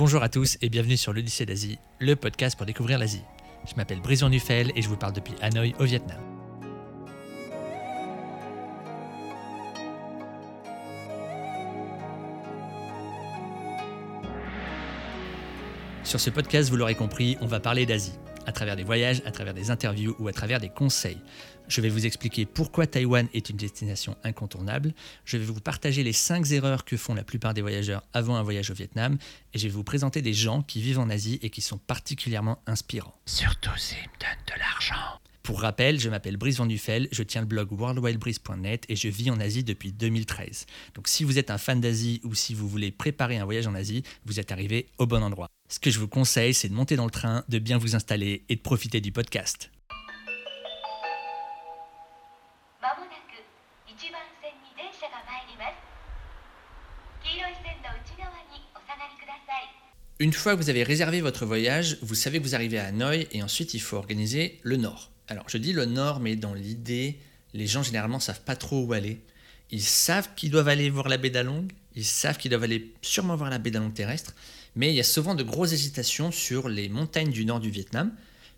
Bonjour à tous et bienvenue sur l'Odyssée d'Asie, le podcast pour découvrir l'Asie. Je m'appelle Brison Nuffel et je vous parle depuis Hanoï au Vietnam. Sur ce podcast, vous l'aurez compris, on va parler d'Asie, à travers des voyages, à travers des interviews ou à travers des conseils. Je vais vous expliquer pourquoi Taïwan est une destination incontournable. Je vais vous partager les 5 erreurs que font la plupart des voyageurs avant un voyage au Vietnam. Et je vais vous présenter des gens qui vivent en Asie et qui sont particulièrement inspirants. Surtout s'ils me donnent de l'argent. Pour rappel, je m'appelle Brice Van Nuffel, je tiens le blog worldwidebreeze.net et je vis en Asie depuis 2013. Donc si vous êtes un fan d'Asie ou si vous voulez préparer un voyage en Asie, vous êtes arrivé au bon endroit. Ce que je vous conseille, c'est de monter dans le train, de bien vous installer et de profiter du podcast. Une fois que vous avez réservé votre voyage, vous savez que vous arrivez à Hanoï et ensuite il faut organiser le nord. Alors je dis le nord, mais dans l'idée, les gens généralement savent pas trop où aller. Ils savent qu'ils doivent aller voir la baie d'Along, ils savent qu'ils doivent aller sûrement voir la baie d'Along terrestre, mais il y a souvent de grosses hésitations sur les montagnes du nord du Vietnam,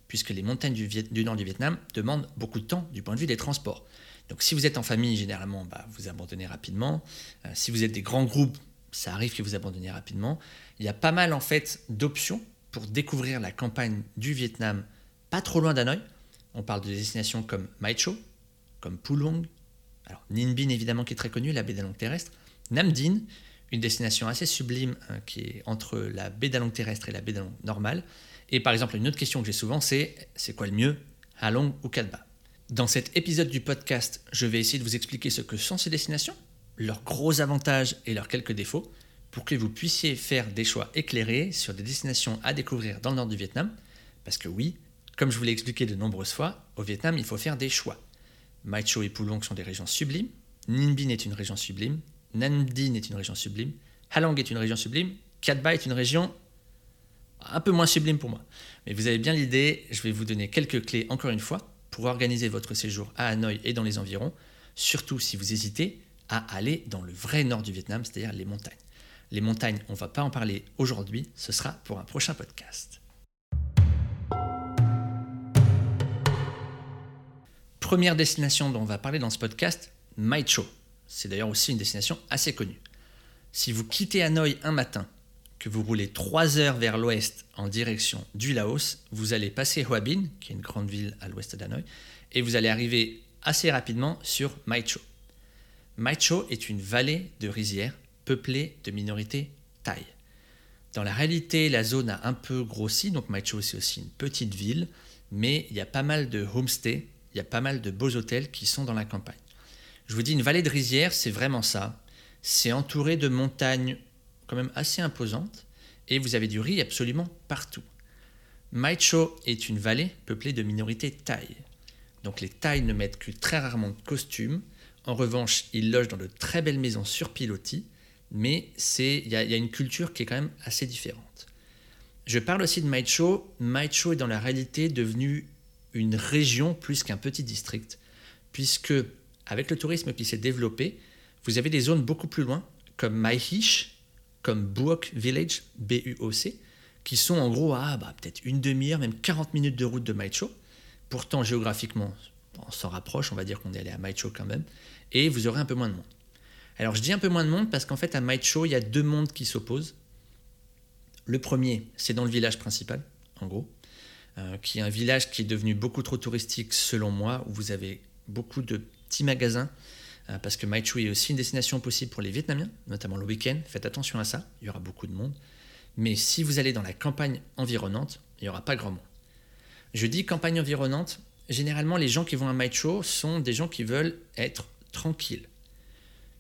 puisque les montagnes du, nord du Vietnam demandent beaucoup de temps du point de vue des transports. Donc si vous êtes en famille, généralement, bah, vous abandonnez rapidement. Euh, si vous êtes des grands groupes, ça arrive que vous abandonnez rapidement. Il y a pas mal en fait d'options pour découvrir la campagne du Vietnam, pas trop loin d'Hanoï. On parle de destinations comme Mai Cho, comme Pulong, alors Ninh Binh évidemment qui est très connu, la baie d'Along terrestre, Nam Dinh, une destination assez sublime hein, qui est entre la baie d'Along terrestre et la baie d'Along normale. Et par exemple, une autre question que j'ai souvent, c'est c'est quoi le mieux, Halong ou Cat Ba Dans cet épisode du podcast, je vais essayer de vous expliquer ce que sont ces destinations, leurs gros avantages et leurs quelques défauts, pour que vous puissiez faire des choix éclairés sur des destinations à découvrir dans le nord du Vietnam. Parce que oui, comme je vous l'ai expliqué de nombreuses fois, au Vietnam, il faut faire des choix. Mai Cho et Pulong sont des régions sublimes, Ninh Binh est une région sublime, Nam Dinh est une région sublime, Halong est une région sublime, Cat Ba est une région un peu moins sublime pour moi. Mais vous avez bien l'idée, je vais vous donner quelques clés encore une fois pour organiser votre séjour à Hanoï et dans les environs, surtout si vous hésitez à aller dans le vrai nord du Vietnam, c'est-à-dire les montagnes. Les montagnes, on ne va pas en parler aujourd'hui, ce sera pour un prochain podcast. Première destination dont on va parler dans ce podcast, Mai Cho. C'est d'ailleurs aussi une destination assez connue. Si vous quittez Hanoï un matin, que vous roulez 3 heures vers l'ouest en direction du Laos, vous allez passer Hoa qui est une grande ville à l'ouest d'Hanoï, et vous allez arriver assez rapidement sur Mai Cho. Mai Cho est une vallée de rizières peuplée de minorités thaï. Dans la réalité, la zone a un peu grossi, donc Mai Cho c'est aussi une petite ville, mais il y a pas mal de homestays, il y a pas mal de beaux hôtels qui sont dans la campagne. Je vous dis, une vallée de rizières, c'est vraiment ça. C'est entouré de montagnes quand même assez imposantes, et vous avez du riz absolument partout. Mai Cho est une vallée peuplée de minorités thaï. Donc les Thaïs ne mettent que très rarement de costumes. En revanche, ils logent dans de très belles maisons sur pilotis, mais il y, y a une culture qui est quand même assez différente. Je parle aussi de Mai Cho. Mai Cho est dans la réalité devenu une région plus qu'un petit district, puisque avec le tourisme qui s'est développé, vous avez des zones beaucoup plus loin, comme Mai Hish, comme Buok Village, B-U-O-C, qui sont en gros à bah, peut-être une demi-heure, même 40 minutes de route de Mai Cho. Pourtant, géographiquement, on s'en rapproche, on va dire qu'on est allé à Mai Cho quand même, et vous aurez un peu moins de monde. Alors je dis un peu moins de monde parce qu'en fait à Mai Cho, il y a deux mondes qui s'opposent. Le premier, c'est dans le village principal, en gros, euh, qui est un village qui est devenu beaucoup trop touristique selon moi, où vous avez beaucoup de petits magasins, euh, parce que Mai Cho est aussi une destination possible pour les Vietnamiens, notamment le week-end. Faites attention à ça, il y aura beaucoup de monde. Mais si vous allez dans la campagne environnante, il n'y aura pas grand monde. Je dis campagne environnante, généralement les gens qui vont à Mai Cho sont des gens qui veulent être tranquilles.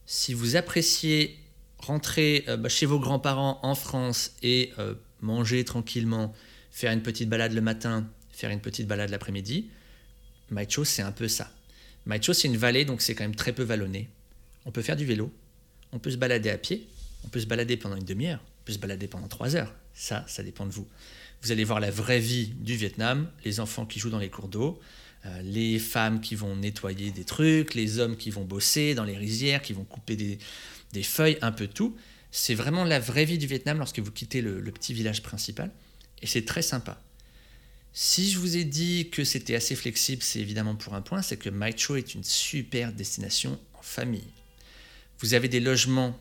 Si vous appréciez rentrer euh, bah, chez vos grands-parents en France et manger tranquillement, faire une petite balade le matin, faire une petite balade l'après-midi, Mai Cho c'est un peu ça. Mai Cho c'est une vallée donc c'est quand même très peu vallonné. On peut faire du vélo, on peut se balader à pied, on peut se balader pendant une demi-heure, on peut se balader pendant trois heures. Ça, ça dépend de vous. Vous allez voir la vraie vie du Vietnam, les enfants qui jouent dans les cours d'eau, euh, les femmes qui vont nettoyer des trucs, les hommes qui vont bosser dans les rizières, qui vont couper des, feuilles, un peu tout. C'est vraiment la vraie vie du Vietnam lorsque vous quittez le petit village principal. Et c'est très sympa. Si je vous ai dit que c'était assez flexible, c'est évidemment pour un point, c'est que Mai Cho est une super destination en famille. Vous avez des logements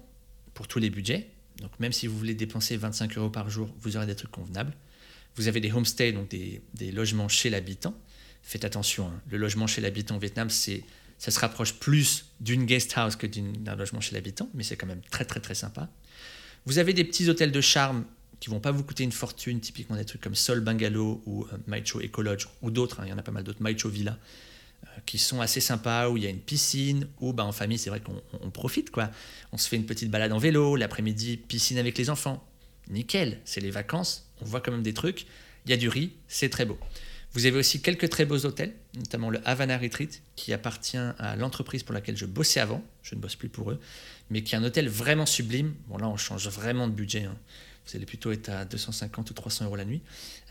pour tous les budgets, donc même si vous voulez dépenser 25 euros par jour, vous aurez des trucs convenables. Vous avez des homestays, donc des, logements chez l'habitant. Faites attention, hein, le logement chez l'habitant au Vietnam, c'est, ça se rapproche plus d'une guest house que d'un logement chez l'habitant, mais c'est quand même très très très sympa. Vous avez des petits hôtels de charme qui vont pas vous coûter une fortune, typiquement des trucs comme Sol Bungalow ou euh, Maicho Eco Lodge ou d'autres, hein, il y en a pas mal d'autres, Maicho Villa, euh, qui sont assez sympas, où il y a une piscine, où bah, en famille c'est vrai qu'on on profite quoi. On se fait une petite balade en vélo, l'après-midi piscine avec les enfants. Nickel, c'est les vacances, on voit quand même des trucs, il y a du riz, c'est très beau. Vous avez aussi quelques très beaux hôtels, notamment le Havana Retreat, qui appartient à l'entreprise pour laquelle je bossais avant, je ne bosse plus pour eux, mais qui est un hôtel vraiment sublime. Bon là on change vraiment de budget, hein. Vous allez plutôt être à 250 ou 300 euros la nuit,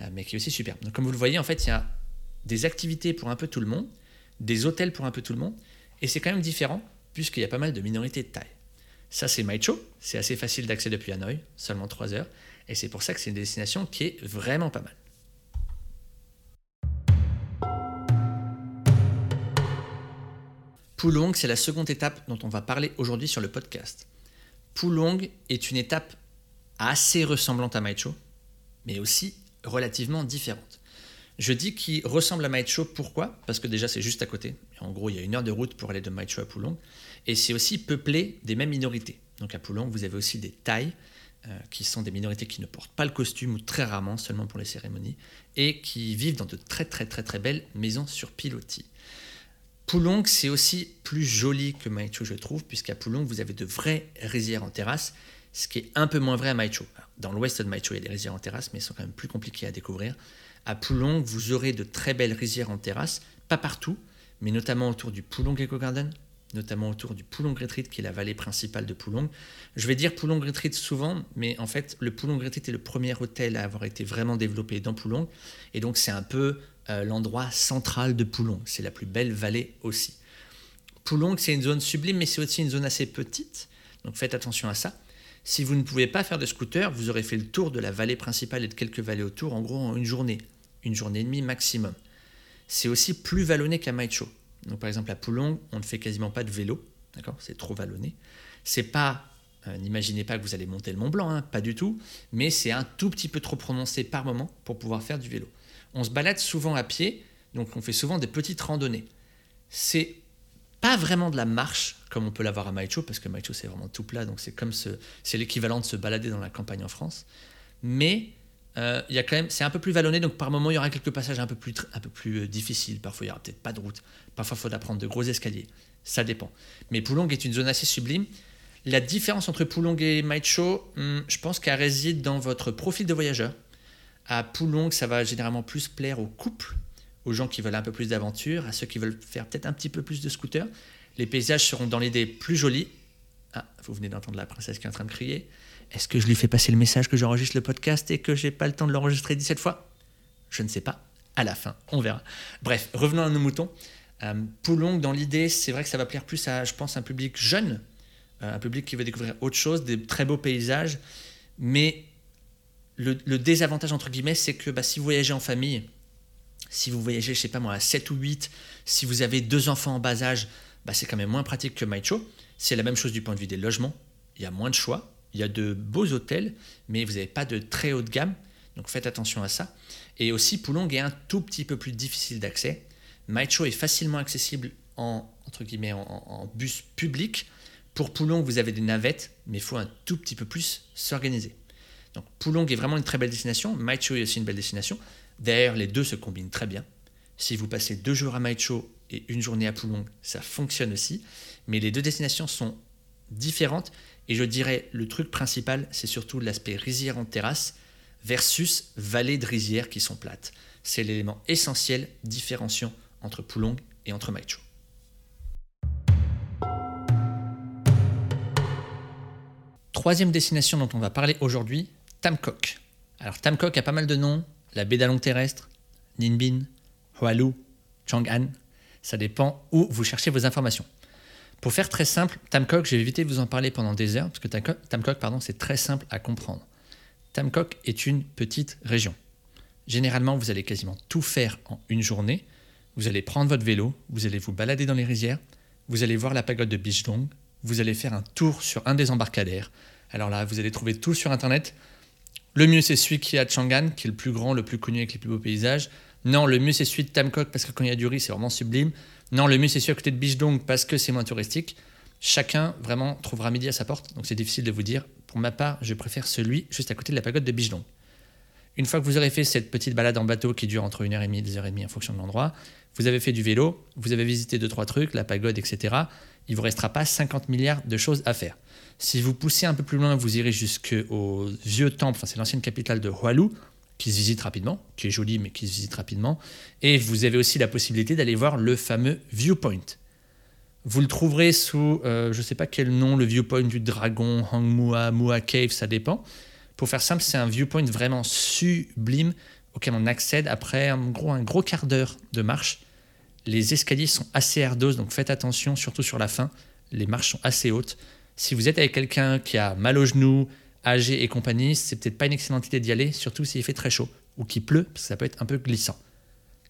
euh, mais qui est aussi superbe. Donc comme vous le voyez, en fait, il y a des activités pour un peu tout le monde, des hôtels pour un peu tout le monde, et c'est quand même différent, puisqu'il y a pas mal de minorités de taille. Ça, c'est Maicho, c'est assez facile d'accès depuis Hanoï, seulement 3 heures, et c'est pour ça que c'est une destination qui est vraiment pas mal. Pulong, c'est la seconde étape dont on va parler aujourd'hui sur le podcast. Pulong est une étape assez ressemblante à Maicho, mais aussi relativement différente. Je dis qu'il ressemble à Maicho, pourquoi? Parce que déjà c'est juste à côté. En gros, il y a une heure de route pour aller de Maicho à Pulong. Et c'est aussi peuplé des mêmes minorités. Donc à Pulong, vous avez aussi des Thaïs, euh, qui sont des minorités qui ne portent pas le costume ou très rarement, seulement pour les cérémonies, et qui vivent dans de très très très très belles maisons sur pilotis. Pulong, c'est aussi plus joli que Maicho, je trouve, puisqu'à Pulong, vous avez de vraies rizières en terrasse, ce qui est un peu moins vrai à. Alors, Dans l'ouest de Maicho, il y a des rizières en terrasse, mais elles sont quand même plus compliquées à découvrir. À Pulong, vous aurez de très belles rizières en terrasse, pas partout, mais notamment autour du Pulong Eco Garden, notamment autour du Pulong Retreat, qui est la vallée principale de Pulong. Je vais dire Pulong Retreat souvent, mais en fait, le Pulong Retreat est le premier hôtel à avoir été vraiment développé dans Pulong, et donc c'est un peu euh, l'endroit central de Pulong. C'est la plus belle vallée aussi. Pulong, c'est une zone sublime, mais c'est aussi une zone assez petite, donc faites attention à ça. Si vous ne pouvez pas faire de scooter, vous aurez fait le tour de la vallée principale et de quelques vallées autour, en gros en une journée, une journée et demie maximum. C'est aussi plus vallonné qu'à Maicho. Donc par exemple à Pulong, on ne fait quasiment pas de vélo, d'accord? C'est trop vallonné. C'est pas, euh, n'imaginez pas que vous allez monter le Mont Blanc, hein, pas du tout, mais c'est un tout petit peu trop prononcé par moment pour pouvoir faire du vélo. On se balade souvent à pied, donc on fait souvent des petites randonnées. C'est pas vraiment de la marche comme on peut l'avoir à Maicho, parce que Maicho c'est vraiment tout plat, donc c'est comme ce, c'est l'équivalent de se balader dans la campagne en France. Mais euh, il quand même, c'est un peu plus vallonné, donc par moment il y aura quelques passages un peu plus, un peu plus euh, difficiles. Parfois il y aura peut-être pas de route, parfois il faudra prendre de gros escaliers. Ça dépend. Mais Pulong est une zone assez sublime. La différence entre Pulong et Maicho, hum, je pense qu'elle réside dans votre profil de voyageur. À Pulong, ça va généralement plus plaire aux couples, aux gens qui veulent un peu plus d'aventure, à ceux qui veulent faire peut-être un petit peu plus de scooter. Les paysages seront dans l'idée plus jolis. Ah, vous venez d'entendre la princesse qui est en train de crier. Est-ce que je lui fais passer le message que j'enregistre le podcast et que j'ai pas le temps de l'enregistrer 17 fois? Je ne sais pas. À la fin, on verra. Bref, revenons à nos moutons. Euh, Pulong, dans l'idée, c'est vrai que ça va plaire plus à, je pense, un public jeune, euh, un public qui veut découvrir autre chose, des très beaux paysages. Mais le, le désavantage, entre guillemets, c'est que bah, si vous voyagez en famille, si vous voyagez, je sais pas moi, à 7 ou 8, si vous avez deux enfants en bas âge, bah, c'est quand même moins pratique que Maicho. C'est la même chose du point de vue des logements. Il y a moins de choix. Il y a de beaux hôtels, mais vous n'avez pas de très haut de gamme. Donc faites attention à ça. Et aussi, Pulong est un tout petit peu plus difficile d'accès. Maicho est facilement accessible en, entre guillemets, en, en bus public. Pour Pulong, vous avez des navettes, mais il faut un tout petit peu plus s'organiser. Donc Pulong est vraiment une très belle destination. Maicho est aussi une belle destination. D'ailleurs, les deux se combinent très bien. Si vous passez deux jours à Maicho et une journée à Pulong, ça fonctionne aussi. Mais les deux destinations sont différentes. Et je dirais, le truc principal, c'est surtout l'aspect rizière en terrasse versus vallée de rizière qui sont plates. C'est l'élément essentiel différenciant entre Pulong et entre Maicho. Troisième destination dont on va parler aujourd'hui, Tamkok. Alors Tamkok a pas mal de noms, la baie d'Along terrestre, Ninh Binh, Hoa Lu, Chang'an. Ça dépend où vous cherchez vos informations. Pour faire très simple, Tamcock, je vais éviter de vous en parler pendant des heures, parce que Tamcock, pardon, c'est très simple à comprendre. Tamcock est une petite région. Généralement, vous allez quasiment tout faire en une journée. Vous allez prendre votre vélo, vous allez vous balader dans les rizières, vous allez voir la pagode de Bichdong, vous allez faire un tour sur un des embarcadères. Alors là, vous allez trouver tout sur Internet. Le mieux, c'est celui qui est à Changan, qui est le plus grand, le plus connu avec les plus beaux paysages. Non, le mieux, c'est celui de Tamcock, parce que quand il y a du riz, c'est vraiment sublime. Non, le mieux, c'est celui à côté de Bichdong, parce que c'est moins touristique. Chacun, vraiment, trouvera midi à sa porte, donc c'est difficile de vous dire. Pour ma part, je préfère celui juste à côté de la pagode de Bichdong. Une fois que vous aurez fait cette petite balade en bateau qui dure entre 1h30 et 2h30 en fonction de l'endroit, vous avez fait du vélo, vous avez visité 2-3 trucs, la pagode, etc. Il vous restera pas 50 milliards de choses à faire. Si vous poussez un peu plus loin, vous irez jusqu'au vieux temple, enfin c'est l'ancienne capitale de Hualu, qui se visite rapidement, qui est joli mais qui se visite rapidement. Et vous avez aussi la possibilité d'aller voir le fameux viewpoint. Vous le trouverez sous, euh, je ne sais pas quel nom, le viewpoint du dragon, Hangmua, Mua Cave, ça dépend. Pour faire simple, c'est un viewpoint vraiment sublime auquel on accède après en gros, un gros quart d'heure de marche. Les escaliers sont assez ardos, donc faites attention, surtout sur la fin. Les marches sont assez hautes. Si vous êtes avec quelqu'un qui a mal aux genoux, âgé et compagnie, c'est peut-être pas une excellente idée d'y aller, surtout s'il fait très chaud ou qu'il pleut, parce que ça peut être un peu glissant.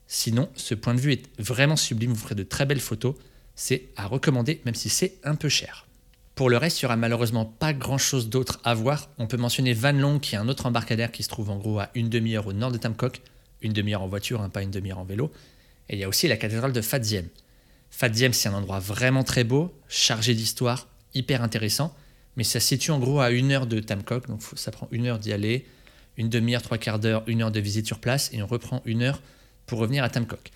Sinon, ce point de vue est vraiment sublime, vous ferez de très belles photos. C'est à recommander, même si c'est un peu cher. Pour le reste, il n'y aura malheureusement pas grand-chose d'autre à voir. On peut mentionner Van Long, qui est un autre embarcadère qui se trouve en gros à une demi-heure au nord de Tamcock, une demi-heure en voiture, hein, pas une demi-heure en vélo. Et il y a aussi la cathédrale de Fadziem. Fadziem, c'est un endroit vraiment très beau, chargé d'histoire, hyper intéressant, mais ça se situe en gros à une heure de Tamcock, donc ça prend une heure d'y aller, une demi-heure, trois quarts d'heure, une heure de visite sur place, et on reprend une heure pour revenir à Tamcock.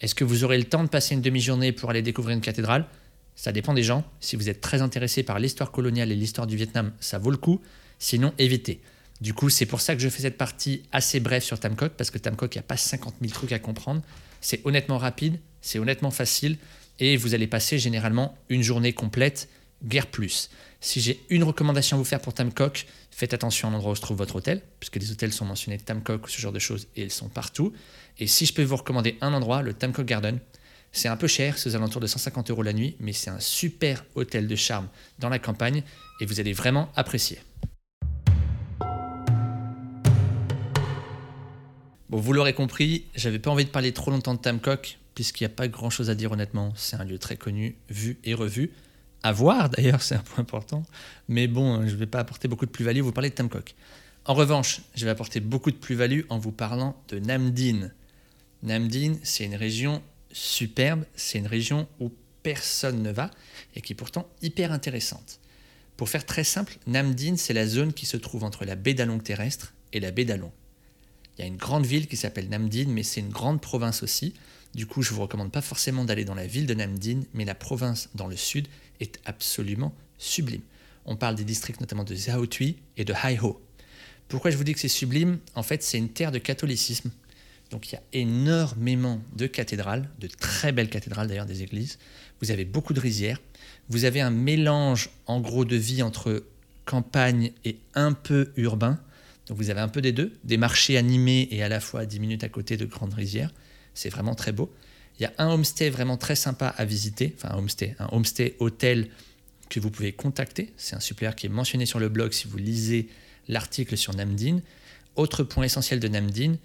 Est-ce que vous aurez le temps de passer une demi-journée pour aller découvrir une cathédrale? Ça dépend des gens. Si vous êtes très intéressé par l'histoire coloniale et l'histoire du Vietnam, ça vaut le coup. Sinon, évitez. Du coup, c'est pour ça que je fais cette partie assez brève sur Tamcock, parce que Tamcock, il n'y a pas 50 000 trucs à comprendre. C'est honnêtement rapide, c'est honnêtement facile, et vous allez passer généralement une journée complète, guère plus. Si j'ai une recommandation à vous faire pour Tamcock, faites attention à l'endroit où se trouve votre hôtel, puisque les hôtels sont mentionnés Tamcock ou ce genre de choses, et ils sont partout. Et si je peux vous recommander un endroit, le Tamcock Garden, c'est un peu cher, c'est aux alentours de 150 euros la nuit, mais c'est un super hôtel de charme dans la campagne et vous allez vraiment apprécier. Bon, vous l'aurez compris, j'avais pas envie de parler trop longtemps de Tamcock, puisqu'il n'y a pas grand chose à dire honnêtement. C'est un lieu très connu, vu et revu. À voir d'ailleurs, c'est un point important. Mais bon, je ne vais pas apporter beaucoup de plus-value, vous parler de Tamcock. En revanche, je vais apporter beaucoup de plus-value en vous parlant de Namdin. Namdin, c'est une région superbe, c'est une région où personne ne va et qui est pourtant hyper intéressante. Pour faire très simple, Namdin, c'est la zone qui se trouve entre la baie d'Along terrestre et la baie d'Along. Il y a une grande ville qui s'appelle Namdin, mais c'est une grande province aussi. Du coup, je ne vous recommande pas forcément d'aller dans la ville de Namdin, mais la province dans le sud est absolument sublime. On parle des districts notamment de Zhao Tui et de Haiho. Pourquoi je vous dis que c'est sublime? En fait, c'est une terre de catholicisme donc il y a énormément de cathédrales, de très belles cathédrales d'ailleurs, des églises. Vous avez beaucoup de rizières. Vous avez un mélange en gros de vie entre campagne et un peu urbain. Donc vous avez un peu des deux, des marchés animés et à la fois à 10 minutes à côté de grandes rizières. C'est vraiment très beau. Il y a un homestay vraiment très sympa à visiter, enfin un homestay, un homestay hôtel que vous pouvez contacter. C'est un suppléant qui est mentionné sur le blog si vous lisez l'article sur Namdin. Autre point essentiel de Namdin,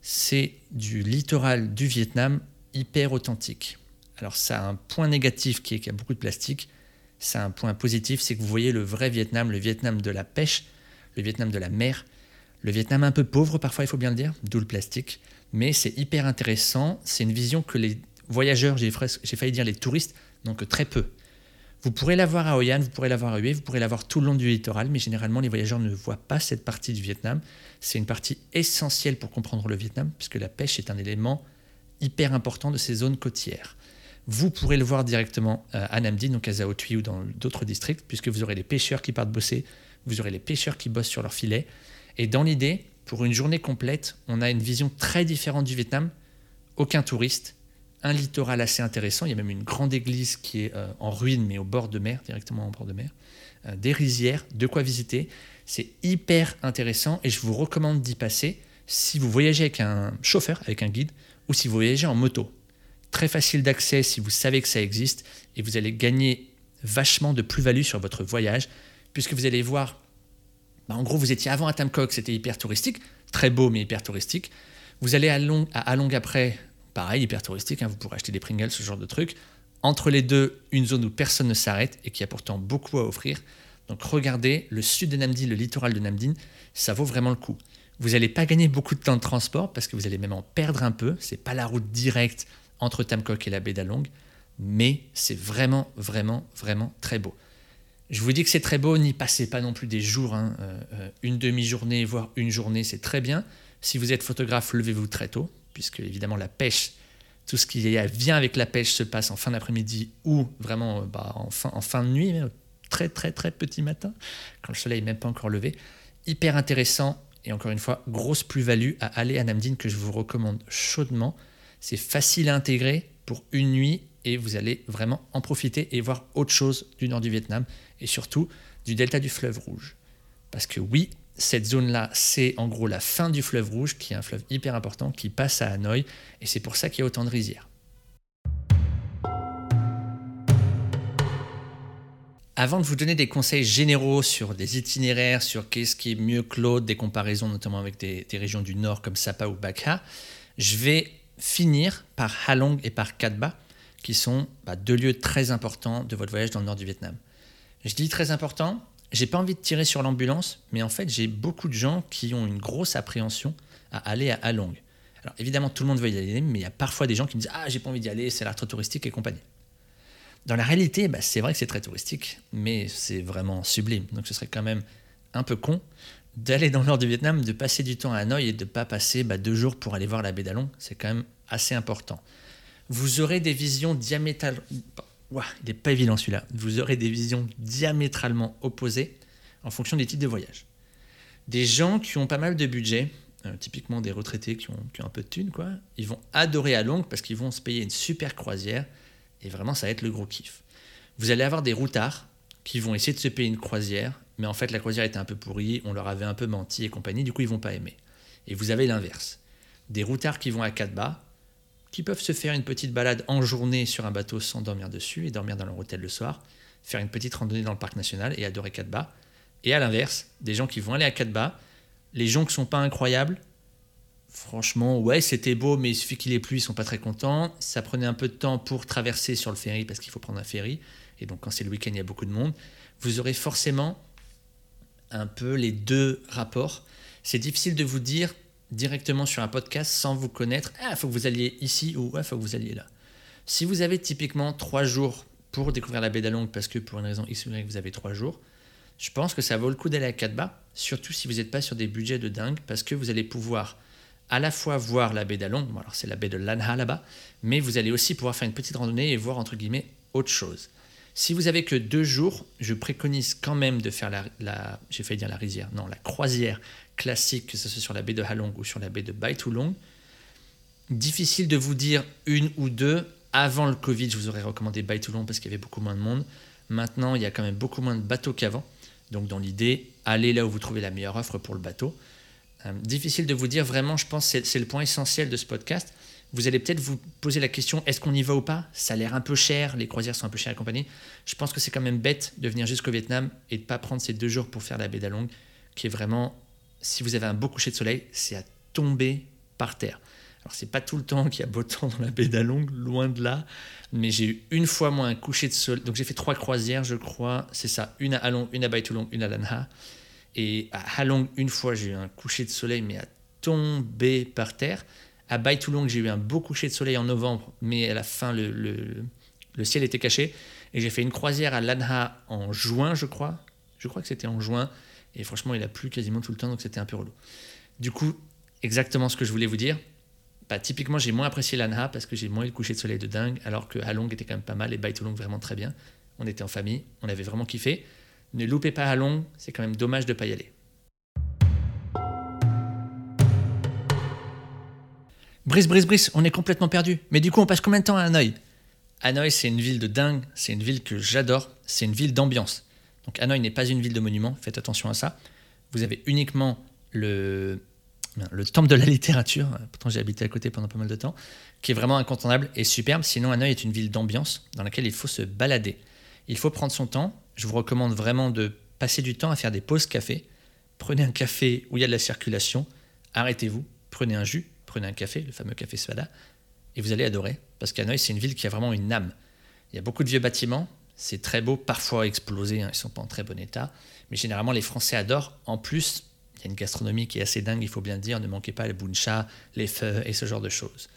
c'est du littoral du Vietnam hyper authentique. Alors ça a un point négatif qui est qu'il y a beaucoup de plastique. Ça a un point positif, c'est que vous voyez le vrai Vietnam, le Vietnam de la pêche, le Vietnam de la mer, le Vietnam un peu pauvre parfois, il faut bien le dire, d'où le plastique. Mais c'est hyper intéressant. C'est une vision que les voyageurs, j'ai failli dire les touristes, n'ont que très peu. Vous pourrez l'avoir à Hoi An, vous pourrez l'avoir à Hue, vous pourrez l'avoir tout le long du littoral, mais généralement les voyageurs ne voient pas cette partie du Vietnam. C'est une partie essentielle pour comprendre le Vietnam, puisque la pêche est un élément hyper important de ces zones côtières. Vous pourrez le voir directement euh, à Nam Dinh, donc à Giao Thuy ou dans d'autres districts, puisque vous aurez les pêcheurs qui partent bosser, vous aurez les pêcheurs qui bossent sur leur filet. Et dans l'idée, pour une journée complète, on a une vision très différente du Vietnam. Aucun touriste, un littoral assez intéressant. Il y a même une grande église qui est euh, en ruine, mais au bord de mer, directement au bord de mer. Euh, des rizières, de quoi visiter. C'est hyper intéressant et je vous recommande d'y passer si vous voyagez avec un chauffeur, avec un guide, ou si vous voyagez en moto. Très facile d'accès si vous savez que ça existe et vous allez gagner vachement de plus-value sur votre voyage, puisque vous allez voir, bah, en gros, vous étiez avant à Tamcock, c'était hyper touristique, très beau mais hyper touristique. Vous allez à Long, à après, pareil, hyper touristique, hein, vous pourrez acheter des Pringles, ce genre de trucs. Entre les deux, une zone où personne ne s'arrête et qui a pourtant beaucoup à offrir. Donc regardez, le sud de Namdin, le littoral de Namdin, ça vaut vraiment le coup. Vous n'allez pas gagner beaucoup de temps de transport parce que vous allez même en perdre un peu. C'est pas la route directe entre Tamcock et la baie d'Along, mais c'est vraiment, vraiment, vraiment très beau. Je vous dis que c'est très beau, n'y passez pas non plus des jours, hein. euh, euh, une demi-journée, voire une journée, c'est très bien. Si vous êtes photographe, levez-vous très tôt, puisque évidemment la pêche, tout ce qui vient avec la pêche se passe en fin d'après-midi ou vraiment euh, bah, en, fin, en fin de nuit, très très très petit matin, quand le soleil n'est même pas encore levé. Hyper intéressant, et encore une fois, grosse plus-value à aller à Namdin que je vous recommande chaudement. C'est facile à intégrer pour une nuit et vous allez vraiment en profiter et voir autre chose du nord du Vietnam et surtout du delta du fleuve rouge. Parce que oui, cette zone-là, c'est en gros la fin du fleuve rouge, qui est un fleuve hyper important, qui passe à Hanoï, et c'est pour ça qu'il y a autant de rizières. Avant de vous donner des conseils généraux sur des itinéraires, sur qu'est-ce qui est mieux que l'autre, des comparaisons notamment avec des, régions du nord comme Sapa ou Bakha, je vais finir par Halong et par Cat Ba, qui sont bah, deux lieux très importants de votre voyage dans le nord du Vietnam. Je dis très important, j'ai pas envie de tirer sur l'ambulance, mais en fait, j'ai beaucoup de gens qui ont une grosse appréhension à aller à Halong. Alors évidemment, tout le monde veut y aller, mais il y a parfois des gens qui me disent Ah, j'ai pas envie d'y aller, c'est l'air trop touristique et compagnie. Dans la réalité, bah, c'est vrai que c'est très touristique, mais c'est vraiment sublime. Donc ce serait quand même un peu con d'aller dans le nord du Vietnam, de passer du temps à Hanoï et de ne pas passer bah, deux jours pour aller voir la baie d'Along. C'est quand même assez important. Vous aurez des visions diamétralement... il pas évident celui-là. Vous aurez des visions diamétralement opposées en fonction des types de voyage. Des gens qui ont pas mal de budget, euh, typiquement des retraités qui ont, un peu de thunes, quoi, ils vont adorer à parce qu'ils vont se payer une super croisière et vraiment, ça va être le gros kiff. Vous allez avoir des routards qui vont essayer de se payer une croisière, mais en fait, la croisière était un peu pourrie, on leur avait un peu menti et compagnie, du coup, ils vont pas aimer. Et vous avez l'inverse. Des routards qui vont à quatre bas, qui peuvent se faire une petite balade en journée sur un bateau sans dormir dessus et dormir dans leur hôtel le soir, faire une petite randonnée dans le parc national et adorer bas. Et à l'inverse, des gens qui vont aller à bas, les gens qui sont pas incroyables, Franchement, ouais, c'était beau, mais il suffit qu'il ait plu, ils sont pas très contents. Ça prenait un peu de temps pour traverser sur le ferry parce qu'il faut prendre un ferry. Et donc, quand c'est le week-end, il y a beaucoup de monde. Vous aurez forcément un peu les deux rapports. C'est difficile de vous dire directement sur un podcast sans vous connaître. Ah, faut que vous alliez ici ou il faut que vous alliez là. Si vous avez typiquement trois jours pour découvrir la baie d'Along parce que pour une raison X ou Y, vous avez trois jours, je pense que ça vaut le coup d'aller à Katba, surtout si vous n'êtes pas sur des budgets de dingue parce que vous allez pouvoir à la fois voir la baie d'Along, alors c'est la baie de Lanha là-bas, mais vous allez aussi pouvoir faire une petite randonnée et voir entre guillemets autre chose. Si vous avez que deux jours, je préconise quand même de faire la, j'ai failli dire la rizière, non, la croisière classique, que ce soit sur la baie de Halong ou sur la baie de Bai Long. Difficile de vous dire une ou deux. Avant le Covid, je vous aurais recommandé Bai Long parce qu'il y avait beaucoup moins de monde. Maintenant, il y a quand même beaucoup moins de bateaux qu'avant. Donc, dans l'idée, allez là où vous trouvez la meilleure offre pour le bateau. Euh, difficile de vous dire vraiment, je pense que c'est le point essentiel de ce podcast. Vous allez peut-être vous poser la question, est-ce qu'on y va ou pas? Ça a l'air un peu cher, les croisières sont un peu chères et compagnie. Je pense que c'est quand même bête de venir jusqu'au Vietnam et de ne pas prendre ces deux jours pour faire la baie d'Along, qui est vraiment, si vous avez un beau coucher de soleil, c'est à tomber par terre. Alors c'est pas tout le temps qu'il y a beau temps dans la baie d'Along, loin de là, mais j'ai eu une fois moins un coucher de soleil. Donc j'ai fait trois croisières, je crois, c'est ça, une à Along, une à Bai Long, une à Lanha. Et à Halong, une fois, j'ai eu un coucher de soleil, mais à tomber par terre. À Bai Long, j'ai eu un beau coucher de soleil en novembre, mais à la fin, le, le, ciel était caché. Et j'ai fait une croisière à Lanha en juin, je crois. Je crois que c'était en juin. Et franchement, il a plu quasiment tout le temps, donc c'était un peu relou. Du coup, exactement ce que je voulais vous dire. Bah, typiquement, j'ai moins apprécié Lanha parce que j'ai moins eu le coucher de soleil de dingue, alors que Halong était quand même pas mal et Bai Long vraiment très bien. On était en famille, on avait vraiment kiffé. Ne loupez pas à long, c'est quand même dommage de ne pas y aller. Brice, Brice, Brice, on est complètement perdu. Mais du coup, on passe combien de temps à Hanoï? Hanoï, c'est une ville de dingue, c'est une ville que j'adore, c'est une ville d'ambiance. Donc Hanoï n'est pas une ville de monument, faites attention à ça. Vous avez uniquement le, le temple de la littérature, pourtant j'ai habité à côté pendant pas mal de temps, qui est vraiment incontournable et superbe. Sinon, Hanoï est une ville d'ambiance dans laquelle il faut se balader. Il faut prendre son temps. Je vous recommande vraiment de passer du temps à faire des pauses café. Prenez un café où il y a de la circulation, arrêtez-vous, prenez un jus, prenez un café, le fameux café Svada, et vous allez adorer. Parce qu'Hanoï, c'est une ville qui a vraiment une âme. Il y a beaucoup de vieux bâtiments, c'est très beau, parfois explosés, hein, ils sont pas en très bon état. Mais généralement, les Français adorent. En plus, il y a une gastronomie qui est assez dingue, il faut bien le dire. Ne manquez pas les buncha, les feux et ce genre de choses.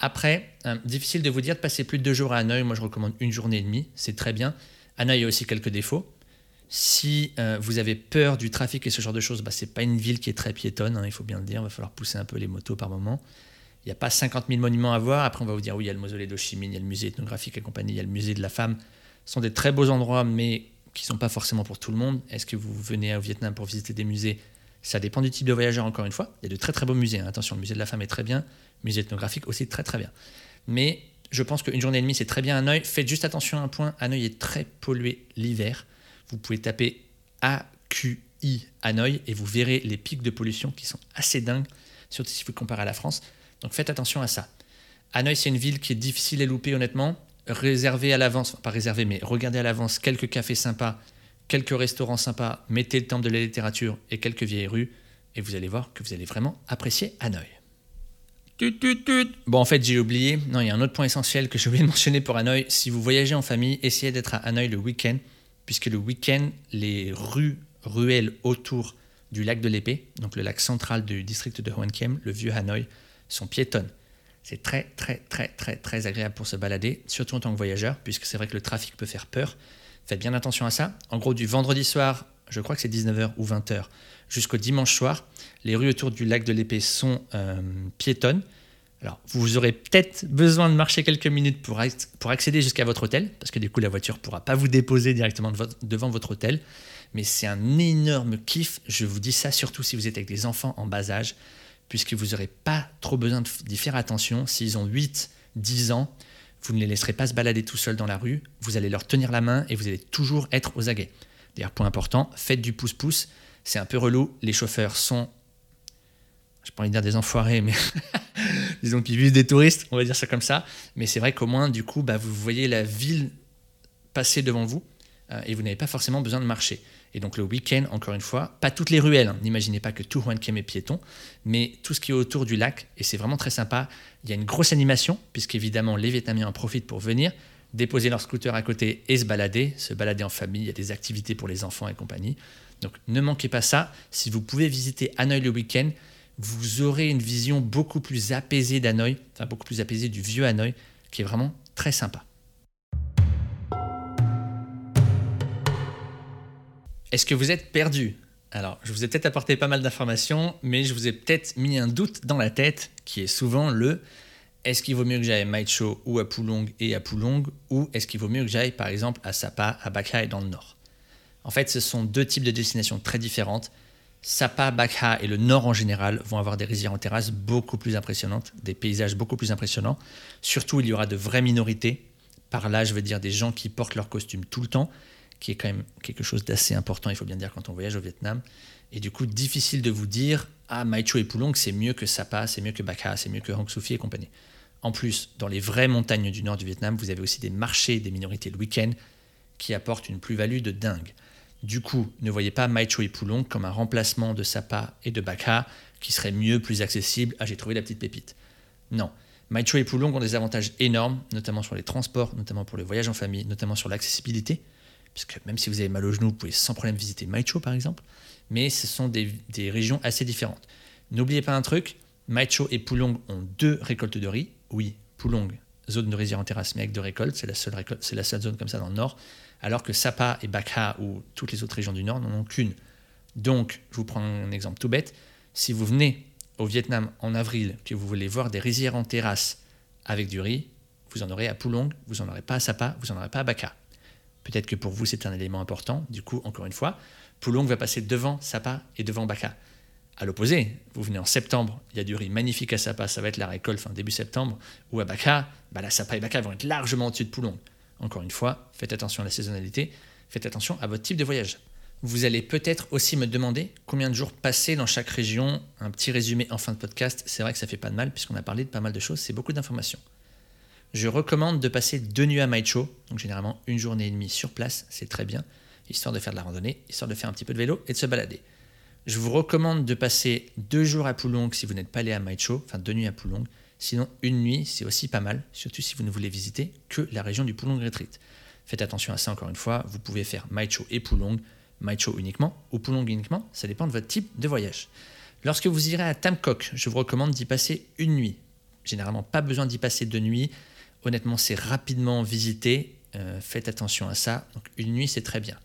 Après, hein, difficile de vous dire de passer plus de deux jours à Hanoï. Moi, je recommande une journée et demie. C'est très bien. Hanoï a aussi quelques défauts. Si euh, vous avez peur du trafic et ce genre de choses, bah, ce n'est pas une ville qui est très piétonne, hein, il faut bien le dire. Il va falloir pousser un peu les motos par moment. Il n'y a pas 50 000 monuments à voir. Après, on va vous dire oui, il y a le mausolée d'Ochimine, il y a le musée ethnographique et compagnie, il y a le musée de la femme. Sont des très beaux endroits, mais qui ne sont pas forcément pour tout le monde. Est-ce que vous venez au Vietnam pour visiter des musées? Ça dépend du type de voyageur, encore une fois. Il y a de très très beaux musées. Hein. Attention, le musée de la femme est très bien, le musée ethnographique aussi très très bien. Mais je pense qu'une journée et demie, c'est très bien Hanoï. Faites juste attention à un point Hanoï est très pollué l'hiver. Vous pouvez taper AQI Hanoï et vous verrez les pics de pollution qui sont assez dingues, surtout si vous comparez à la France. Donc faites attention à ça. Hanoï, c'est une ville qui est difficile à louper, honnêtement. Réservez à l'avance, pas réservez, mais regardez à l'avance quelques cafés sympas, quelques restaurants sympas, mettez le temple de la littérature et quelques vieilles rues, et vous allez voir que vous allez vraiment apprécier Hanoï. Bon, en fait, j'ai oublié. Non, il y a un autre point essentiel que j'ai oublié de mentionner pour Hanoï. Si vous voyagez en famille, essayez d'être à Hanoï le week-end, puisque le week-end, les rues, ruelles autour du lac de l'Épée, donc le lac central du district de Hoan Kiem, le vieux Hanoï, sont piétonnes. C'est très, très, très, très, très agréable pour se balader, surtout en tant que voyageur, puisque c'est vrai que le trafic peut faire peur. Faites bien attention à ça. En gros, du vendredi soir, je crois que c'est 19h ou 20h, jusqu'au dimanche soir, les rues autour du lac de l'Épée sont euh, piétonnes. Alors, vous aurez peut-être besoin de marcher quelques minutes pour, pour accéder jusqu'à votre hôtel, parce que du coup, la voiture ne pourra pas vous déposer directement devant votre hôtel. Mais c'est un énorme kiff. Je vous dis ça surtout si vous êtes avec des enfants en bas âge puisque vous n'aurez pas trop besoin d'y faire attention. S'ils ont 8, 10 ans, vous ne les laisserez pas se balader tout seuls dans la rue, vous allez leur tenir la main et vous allez toujours être aux aguets. D'ailleurs, point important, faites du pouce-pouce, c'est un peu relou, les chauffeurs sont, je pas envie dire des enfoirés, mais disons qu'ils vivent des touristes, on va dire ça comme ça, mais c'est vrai qu'au moins, du coup, bah, vous voyez la ville passer devant vous et vous n'avez pas forcément besoin de marcher. Et donc le week-end, encore une fois, pas toutes les ruelles, hein. n'imaginez pas que tout Huan Kem est piéton, mais tout ce qui est autour du lac, et c'est vraiment très sympa. Il y a une grosse animation, puisqu'évidemment les Vietnamiens en profitent pour venir, déposer leur scooter à côté et se balader, se balader en famille, il y a des activités pour les enfants et compagnie. Donc ne manquez pas ça, si vous pouvez visiter Hanoï le week-end, vous aurez une vision beaucoup plus apaisée d'Hanoï, enfin beaucoup plus apaisée du vieux Hanoï, qui est vraiment très sympa. Est-ce que vous êtes perdu? Alors, je vous ai peut-être apporté pas mal d'informations, mais je vous ai peut-être mis un doute dans la tête, qui est souvent le est-ce qu'il vaut mieux que j'aille à Maicho ou à Pulong et à Pulong, ou est-ce qu'il vaut mieux que j'aille par exemple à Sapa, à Bakha et dans le nord? En fait, ce sont deux types de destinations très différentes. Sapa, Bakha et le nord en général vont avoir des rizières en terrasse beaucoup plus impressionnantes, des paysages beaucoup plus impressionnants. Surtout, il y aura de vraies minorités. Par là, je veux dire des gens qui portent leur costume tout le temps qui est quand même quelque chose d'assez important, il faut bien dire, quand on voyage au Vietnam. Et du coup, difficile de vous dire, ah, Mai Cho et Pulong, c'est mieux que Sapa, c'est mieux que Baka, c'est mieux que Hang Sufi et compagnie. En plus, dans les vraies montagnes du nord du Vietnam, vous avez aussi des marchés des minorités le week-end qui apportent une plus-value de dingue. Du coup, ne voyez pas Mai Cho et Pulong comme un remplacement de Sapa et de Baka qui serait mieux, plus accessible. Ah, j'ai trouvé la petite pépite. Non. Mai Cho et Pulong ont des avantages énormes, notamment sur les transports, notamment pour le voyage en famille, notamment sur l'accessibilité puisque même si vous avez mal au genou, vous pouvez sans problème visiter Maicho par exemple, mais ce sont des, régions assez différentes. N'oubliez pas un truc, Maicho et Pulong ont deux récoltes de riz. Oui, Pulong, zone de rizière en terrasse, mais avec deux récoltes, c'est la, seule zone comme ça dans le nord, alors que Sapa et Bakha ou toutes les autres régions du nord n'en ont qu'une. Donc, je vous prends un exemple tout bête, si vous venez au Vietnam en avril, que vous voulez voir des rizières en terrasse avec du riz, vous en aurez à Pulong, vous n'en aurez pas à Sapa, vous n'en aurez pas à Bakha. Peut-être que pour vous, c'est un élément important. Du coup, encore une fois, Poulong va passer devant Sapa et devant Baka. À l'opposé, vous venez en septembre, il y a du riz magnifique à Sapa, ça va être la récolte fin début septembre, ou à Baka, bah la Sapa et Baka vont être largement au-dessus de Poulong. Encore une fois, faites attention à la saisonnalité, faites attention à votre type de voyage. Vous allez peut-être aussi me demander combien de jours passer dans chaque région. Un petit résumé en fin de podcast, c'est vrai que ça fait pas de mal puisqu'on a parlé de pas mal de choses, c'est beaucoup d'informations. Je recommande de passer deux nuits à Maicho, donc généralement une journée et demie sur place, c'est très bien, histoire de faire de la randonnée, histoire de faire un petit peu de vélo et de se balader. Je vous recommande de passer deux jours à Poulong si vous n'êtes pas allé à Maicho, enfin deux nuits à Poulong. Sinon, une nuit, c'est aussi pas mal, surtout si vous ne voulez visiter que la région du Poulong Retreat. Faites attention à ça encore une fois, vous pouvez faire Maicho et Poulong, Maicho uniquement ou Poulong uniquement, ça dépend de votre type de voyage. Lorsque vous irez à Tamkok, je vous recommande d'y passer une nuit. Généralement, pas besoin d'y passer deux nuits. Honnêtement, c'est rapidement visité. Euh, faites attention à ça. Donc, une nuit, c'est très bien.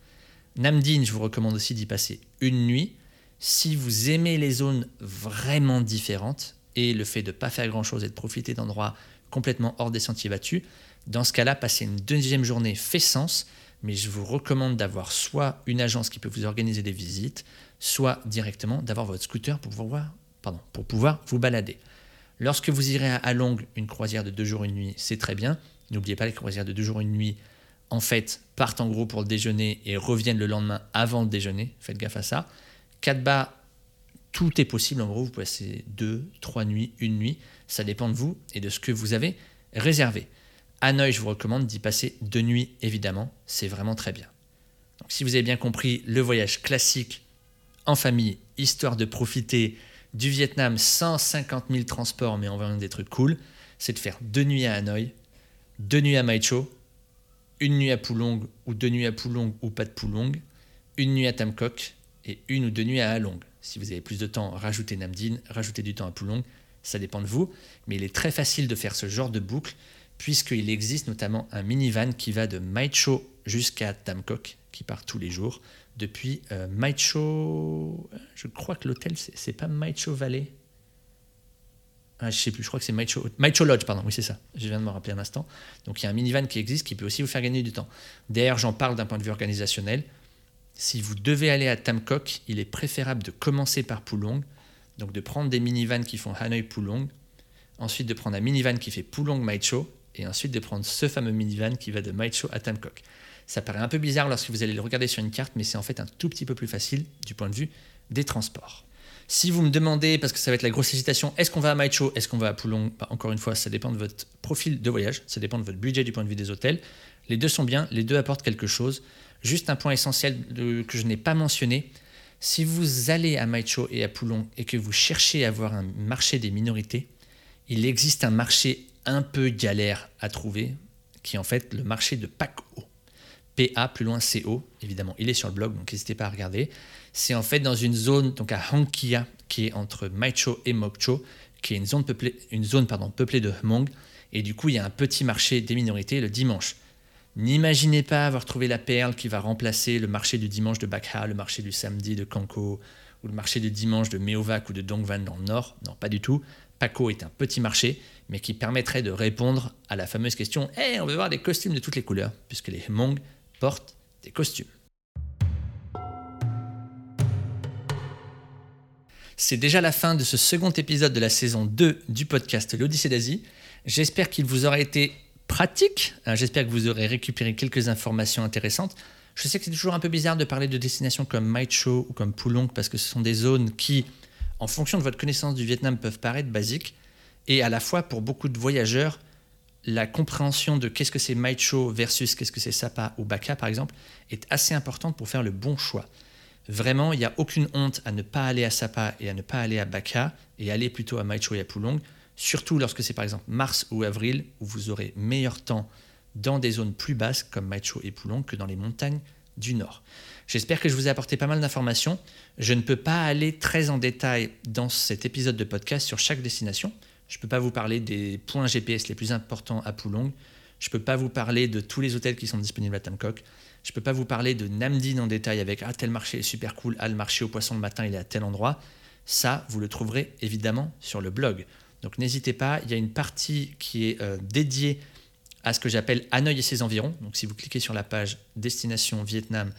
Namdin, je vous recommande aussi d'y passer une nuit. Si vous aimez les zones vraiment différentes et le fait de ne pas faire grand-chose et de profiter d'endroits complètement hors des sentiers battus, dans ce cas-là, passer une deuxième journée fait sens, mais je vous recommande d'avoir soit une agence qui peut vous organiser des visites, soit directement d'avoir votre scooter pour pouvoir vous balader. Lorsque vous irez à Along, une croisière de deux jours et une nuit, c'est très bien. N'oubliez pas les croisières de deux jours et une nuit, en fait, partent en gros pour le déjeuner et reviennent le lendemain avant le déjeuner. Faites gaffe à ça. bas, tout est possible. En gros, vous pouvez passer deux, trois nuits, une nuit. Ça dépend de vous et de ce que vous avez réservé. Hanoï, je vous recommande d'y passer deux nuits, évidemment. C'est vraiment très bien. Donc, si vous avez bien compris, le voyage classique en famille, histoire de profiter du Vietnam sans 50 000 transports, mais en voyant des trucs cool, c'est de faire deux nuits à Hanoï, deux nuits à Mai Cho, une nuit à Pulong ou deux nuits à Pulong ou pas de Pulong, une nuit à Tamkok et une ou deux nuits à Halong. Si vous avez plus de temps, rajoutez Namdin, rajoutez du temps à Pulong, ça dépend de vous, mais il est très facile de faire ce genre de boucle puisqu'il existe notamment un minivan qui va de Mai Cho jusqu'à Tamkok, qui part tous les jours depuis euh, Maicho. Je crois que l'hôtel, c'est pas Maicho Valley. Ah, je sais plus, je crois que c'est Maicho, Maicho Lodge, pardon, oui, c'est ça. Je viens de me rappeler un instant. Donc il y a un minivan qui existe qui peut aussi vous faire gagner du temps. D'ailleurs, j'en parle d'un point de vue organisationnel. Si vous devez aller à Tamkok, il est préférable de commencer par Pulong, donc de prendre des minivans qui font Hanoi Pulong, ensuite de prendre un minivan qui fait Pulong Maicho, et ensuite de prendre ce fameux minivan qui va de Maicho à Tamkok. Ça paraît un peu bizarre lorsque vous allez le regarder sur une carte, mais c'est en fait un tout petit peu plus facile du point de vue des transports. Si vous me demandez, parce que ça va être la grosse hésitation, est-ce qu'on va à Maicho, est-ce qu'on va à Poulon? Bah, Encore une fois, ça dépend de votre profil de voyage, ça dépend de votre budget du point de vue des hôtels. Les deux sont bien, les deux apportent quelque chose. Juste un point essentiel que je n'ai pas mentionné, si vous allez à Maicho et à Poulon et que vous cherchez à avoir un marché des minorités, il existe un marché un peu galère à trouver, qui est en fait le marché de Paco. PA plus loin CO, évidemment, il est sur le blog, donc n'hésitez pas à regarder. C'est en fait dans une zone, donc à Hankia, qui est entre Maicho et Mokcho, qui est une zone peuplée, une zone, pardon, peuplée de Hmong, et du coup il y a un petit marché des minorités le dimanche. N'imaginez pas avoir trouvé la perle qui va remplacer le marché du dimanche de Bakha, le marché du samedi de Kanko, ou le marché du dimanche de Meovak ou de Dongvan dans le nord. Non, pas du tout. Paco est un petit marché, mais qui permettrait de répondre à la fameuse question Eh, on veut voir des costumes de toutes les couleurs, puisque les Hmong portent des costumes. C'est déjà la fin de ce second épisode de la saison 2 du podcast L'Odyssée d'Asie. J'espère qu'il vous aura été pratique. Hein, j'espère que vous aurez récupéré quelques informations intéressantes. Je sais que c'est toujours un peu bizarre de parler de destinations comme Maicho ou comme Pulong parce que ce sont des zones qui, en fonction de votre connaissance du Vietnam, peuvent paraître basiques. Et à la fois, pour beaucoup de voyageurs, la compréhension de qu'est-ce que c'est Maicho versus qu'est-ce que c'est Sapa ou Baka, par exemple, est assez importante pour faire le bon choix. Vraiment, il n'y a aucune honte à ne pas aller à Sapa et à ne pas aller à Baka et aller plutôt à Maicho et à Pulong, surtout lorsque c'est par exemple mars ou avril où vous aurez meilleur temps dans des zones plus basses comme Maicho et Pulong que dans les montagnes du nord. J'espère que je vous ai apporté pas mal d'informations. Je ne peux pas aller très en détail dans cet épisode de podcast sur chaque destination. Je ne peux pas vous parler des points GPS les plus importants à Pulong. Je ne peux pas vous parler de tous les hôtels qui sont disponibles à Tamkok. Je ne peux pas vous parler de Namdin en détail avec ah tel marché est super cool, ah le marché au poisson le matin il est à tel endroit. Ça, vous le trouverez évidemment sur le blog. Donc n'hésitez pas, il y a une partie qui est euh, dédiée à ce que j'appelle Hanoï et ses environs. Donc si vous cliquez sur la page Destination Vietnam,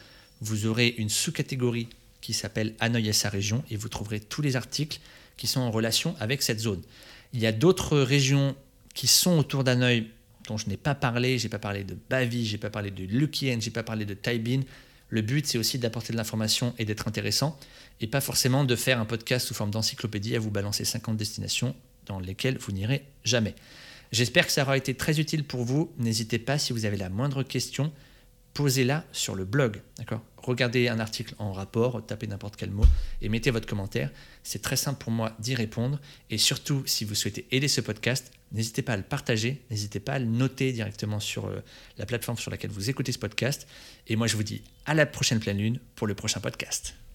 vous aurez une sous-catégorie qui s'appelle Hanoï et sa région et vous trouverez tous les articles qui sont en relation avec cette zone. Il y a d'autres régions qui sont autour d'Hanoï dont je n'ai pas parlé. J'ai pas parlé de Bavi, j'ai pas parlé de Lukien, j'ai pas parlé de Taibin. Le but, c'est aussi d'apporter de l'information et d'être intéressant, et pas forcément de faire un podcast sous forme d'encyclopédie à vous balancer 50 destinations dans lesquelles vous n'irez jamais. J'espère que ça aura été très utile pour vous. N'hésitez pas si vous avez la moindre question, posez-la sur le blog. Regardez un article en rapport, tapez n'importe quel mot et mettez votre commentaire. C'est très simple pour moi d'y répondre. Et surtout, si vous souhaitez aider ce podcast, n'hésitez pas à le partager, n'hésitez pas à le noter directement sur euh, la plateforme sur laquelle vous écoutez ce podcast. Et moi, je vous dis à la prochaine pleine lune pour le prochain podcast.